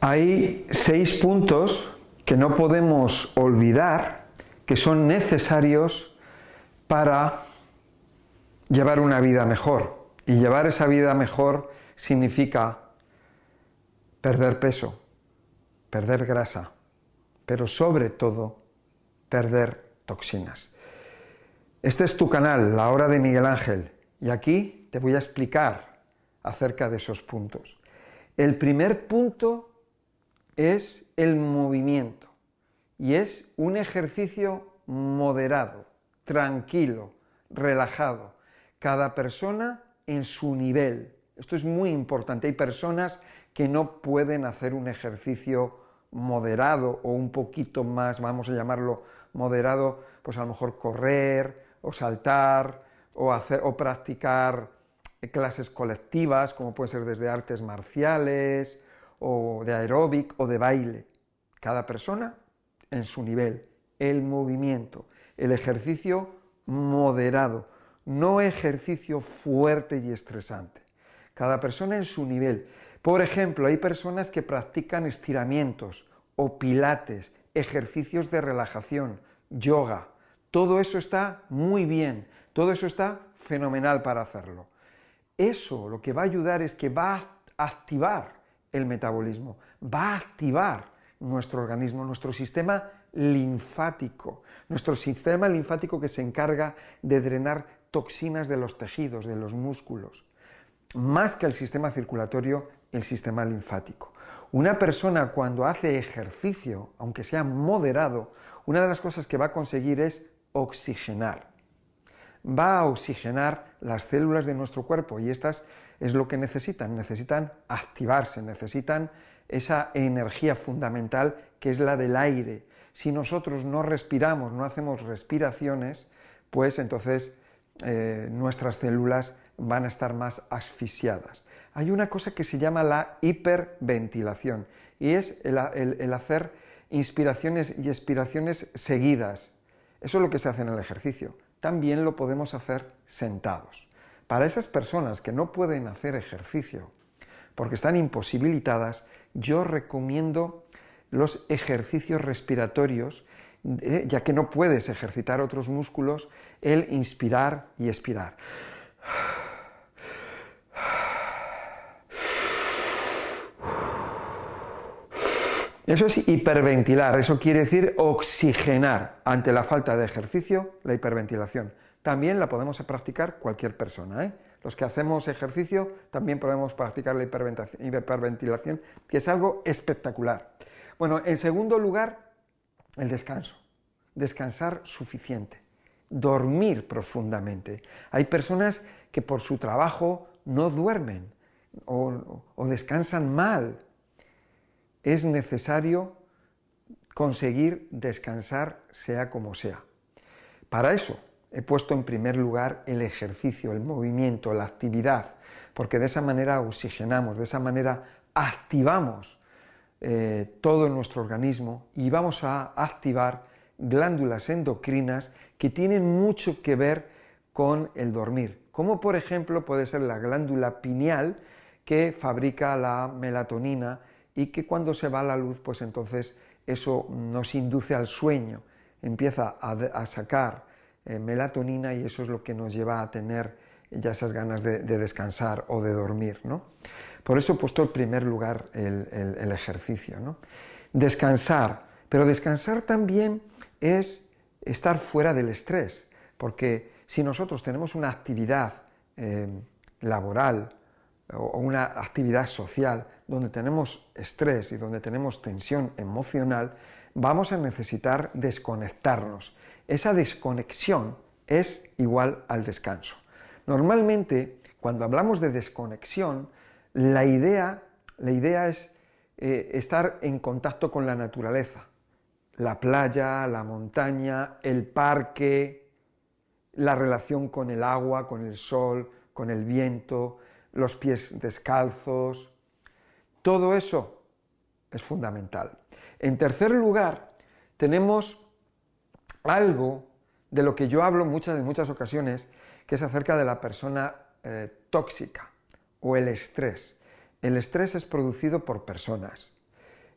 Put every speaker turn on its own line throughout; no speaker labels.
Hay seis puntos que no podemos olvidar que son necesarios para llevar una vida mejor. Y llevar esa vida mejor significa perder peso, perder grasa, pero sobre todo perder toxinas. Este es tu canal, La Hora de Miguel Ángel, y aquí te voy a explicar acerca de esos puntos. El primer punto es el movimiento y es un ejercicio moderado, tranquilo, relajado, cada persona en su nivel. Esto es muy importante. Hay personas que no pueden hacer un ejercicio moderado o un poquito más, vamos a llamarlo moderado, pues a lo mejor correr o saltar o, hacer, o practicar clases colectivas, como puede ser desde artes marciales o de aeróbic o de baile. Cada persona en su nivel. El movimiento, el ejercicio moderado, no ejercicio fuerte y estresante. Cada persona en su nivel. Por ejemplo, hay personas que practican estiramientos o pilates, ejercicios de relajación, yoga. Todo eso está muy bien, todo eso está fenomenal para hacerlo. Eso lo que va a ayudar es que va a activar el metabolismo, va a activar nuestro organismo, nuestro sistema linfático, nuestro sistema linfático que se encarga de drenar toxinas de los tejidos, de los músculos, más que el sistema circulatorio, el sistema linfático. Una persona cuando hace ejercicio, aunque sea moderado, una de las cosas que va a conseguir es oxigenar. Va a oxigenar las células de nuestro cuerpo y estas es lo que necesitan, necesitan activarse, necesitan esa energía fundamental que es la del aire. Si nosotros no respiramos, no hacemos respiraciones, pues entonces eh, nuestras células van a estar más asfixiadas. Hay una cosa que se llama la hiperventilación y es el hacer inspiraciones y expiraciones seguidas. Eso es lo que se hace en el ejercicio. También lo podemos hacer sentados. Para esas personas que no pueden hacer ejercicio porque están imposibilitadas, yo recomiendo los ejercicios respiratorios, eh, ya que no puedes ejercitar otros músculos, el inspirar y expirar. Eso es hiperventilar, eso quiere decir oxigenar ante la falta de ejercicio, la hiperventilación. También la podemos practicar cualquier persona. ¿eh? Los que hacemos ejercicio también podemos practicar la hiperventilación, que es algo espectacular. Bueno, en segundo lugar, el descanso. Descansar suficiente. Dormir profundamente. Hay personas que por su trabajo no duermen o, o descansan mal es necesario conseguir descansar sea como sea. Para eso he puesto en primer lugar el ejercicio, el movimiento, la actividad, porque de esa manera oxigenamos, de esa manera activamos eh, todo nuestro organismo y vamos a activar glándulas endocrinas que tienen mucho que ver con el dormir, como por ejemplo puede ser la glándula pineal que fabrica la melatonina y que cuando se va la luz, pues entonces eso nos induce al sueño, empieza a, sacar eh, melatonina y eso es lo que nos lleva a tener ya esas ganas de, descansar o de dormir. ¿no? Por eso he puesto en primer lugar el, ejercicio. ¿no? Descansar, pero descansar también es estar fuera del estrés, porque si nosotros tenemos una actividad eh, laboral o una actividad social donde tenemos estrés y donde tenemos tensión emocional, vamos a necesitar desconectarnos. Esa desconexión es igual al descanso. Normalmente, cuando hablamos de desconexión, la idea, la idea es eh, estar en contacto con la naturaleza. La playa, la montaña, el parque, la relación con el agua, con el sol, con el viento, los pies descalzos, todo eso es fundamental. En tercer lugar, tenemos algo de lo que yo hablo muchas, en muchas ocasiones, que es acerca de la persona eh, tóxica o el estrés. El estrés es producido por personas.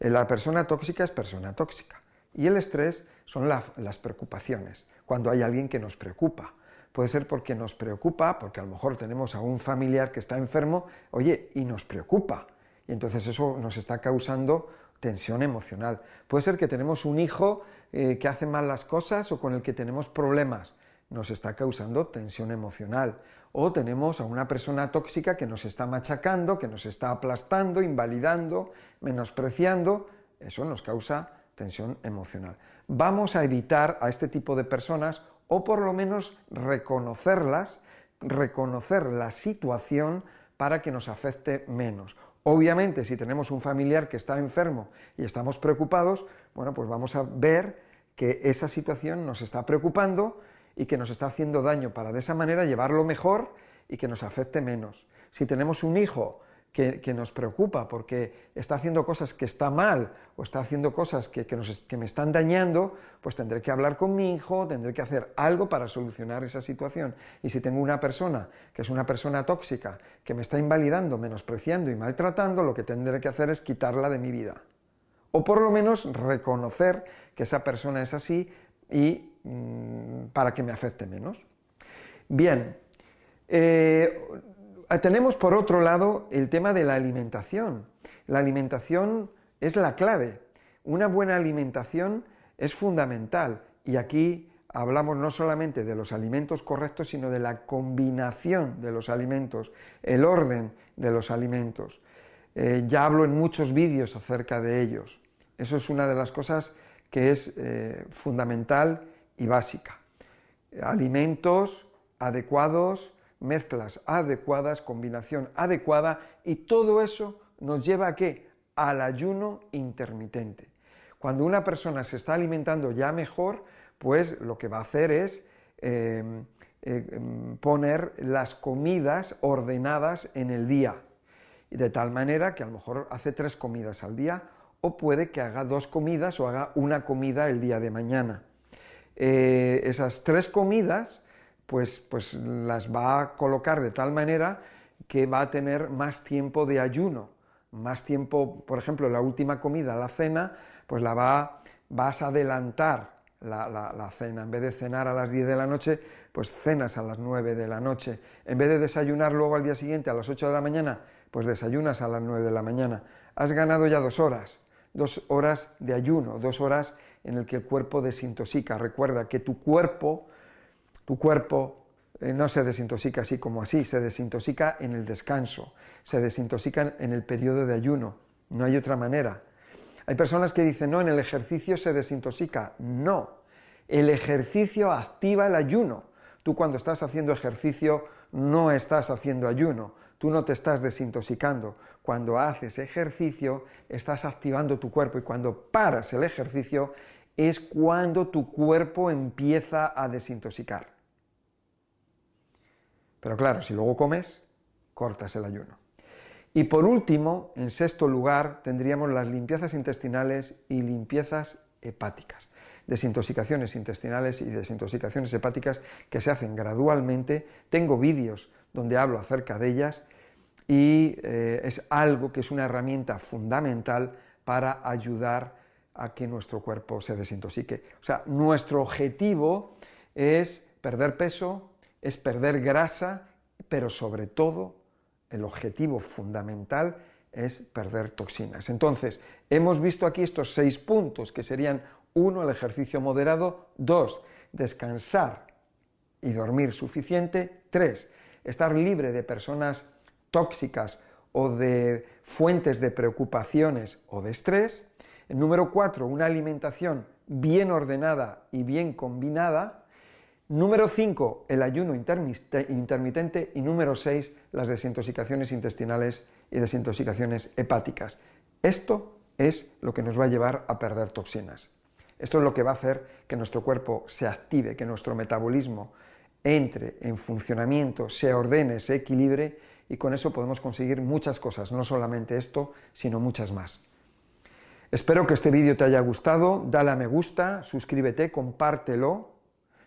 Eh, la persona tóxica es persona tóxica. Y el estrés son las preocupaciones, cuando hay alguien que nos preocupa. Puede ser porque nos preocupa, porque a lo mejor tenemos a un familiar que está enfermo, oye, y nos preocupa. Y entonces eso nos está causando tensión emocional. Puede ser que tenemos un hijo eh, que hace mal las cosas o con el que tenemos problemas. Nos está causando tensión emocional. O tenemos a una persona tóxica que nos está machacando, que nos está aplastando, invalidando, menospreciando. Eso nos causa tensión emocional. Vamos a evitar a este tipo de personas o por lo menos reconocerlas, reconocer la situación para que nos afecte menos. Obviamente, si tenemos un familiar que está enfermo y estamos preocupados, bueno, pues vamos a ver que esa situación nos está preocupando y que nos está haciendo daño para de esa manera llevarlo mejor y que nos afecte menos. Si tenemos un hijo que, nos preocupa porque está haciendo cosas que está mal o está haciendo cosas que, me están dañando, pues tendré que hablar con mi hijo, tendré que hacer algo para solucionar esa situación. Y si tengo una persona que es una persona tóxica, que me está invalidando, menospreciando y maltratando, lo que tendré que hacer es quitarla de mi vida. O por lo menos reconocer que esa persona es así y mm, para que me afecte menos. Bien, eh, tenemos por otro lado el tema de la alimentación. La alimentación es la clave. Una buena alimentación es fundamental y aquí hablamos no solamente de los alimentos correctos, sino de la combinación de los alimentos, el orden de los alimentos. Eh, ya hablo en muchos vídeos acerca de ellos. Eso es una de las cosas que es eh, fundamental y básica. Alimentos adecuados, mezclas adecuadas, combinación adecuada y todo eso nos lleva a qué? Al ayuno intermitente. Cuando una persona se está alimentando ya mejor, pues lo que va a hacer es em, em, poner las comidas ordenadas en el día, de tal manera que a lo mejor hace tres comidas al día o puede que haga dos comidas o haga una comida el día de mañana. Eh, esas tres comidas pues, pues las va a colocar de tal manera que va a tener más tiempo de ayuno, más tiempo, por ejemplo, la última comida, la cena, pues la va, vas a adelantar la, cena. En vez de cenar a las 10 de la noche, pues cenas a las 9 de la noche. En vez de desayunar luego al día siguiente a las 8 de la mañana, pues desayunas a las 9 de la mañana. Has ganado ya dos horas, dos horas de ayuno, dos horas en el que el cuerpo desintoxica. Recuerda que tu cuerpo tu cuerpo eh, no se desintoxica así como así, se desintoxica en el descanso, se desintoxica en el periodo de ayuno, no hay otra manera. Hay personas que dicen, no, en el ejercicio se desintoxica. No, el ejercicio activa el ayuno. Tú cuando estás haciendo ejercicio no estás haciendo ayuno, tú no te estás desintoxicando. Cuando haces ejercicio estás activando tu cuerpo y cuando paras el ejercicio es cuando tu cuerpo empieza a desintoxicar. Pero claro, si luego comes, cortas el ayuno. Y por último, en sexto lugar, tendríamos las limpiezas intestinales y limpiezas hepáticas. Desintoxicaciones intestinales y desintoxicaciones hepáticas que se hacen gradualmente. Tengo vídeos donde hablo acerca de ellas y eh, es algo que es una herramienta fundamental para ayudar a que nuestro cuerpo se desintoxique. O sea, nuestro objetivo es perder peso, es perder grasa, pero sobre todo el objetivo fundamental es perder toxinas. Entonces, hemos visto aquí estos seis puntos que serían uno, el ejercicio moderado, dos, descansar y dormir suficiente, tres, estar libre de personas tóxicas o de fuentes de preocupaciones o de estrés. Número cuatro, una alimentación bien ordenada y bien combinada. Número 5, el ayuno intermitente. Y número 6, las desintoxicaciones intestinales y desintoxicaciones hepáticas. Esto es lo que nos va a llevar a perder toxinas. Esto es lo que va a hacer que nuestro cuerpo se active, que nuestro metabolismo entre en funcionamiento, se ordene, se equilibre y con eso podemos conseguir muchas cosas, no solamente esto, sino muchas más. Espero que este vídeo te haya gustado, dale a me gusta, suscríbete, compártelo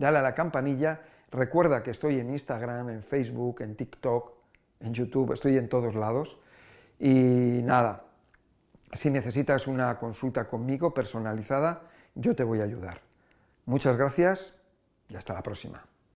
dale a la campanilla, recuerda que estoy en Instagram, en Facebook, en TikTok, en YouTube, estoy en todos lados. Y nada, Si necesitas una consulta conmigo personalizada, yo te voy a ayudar. Muchas gracias y hasta la próxima.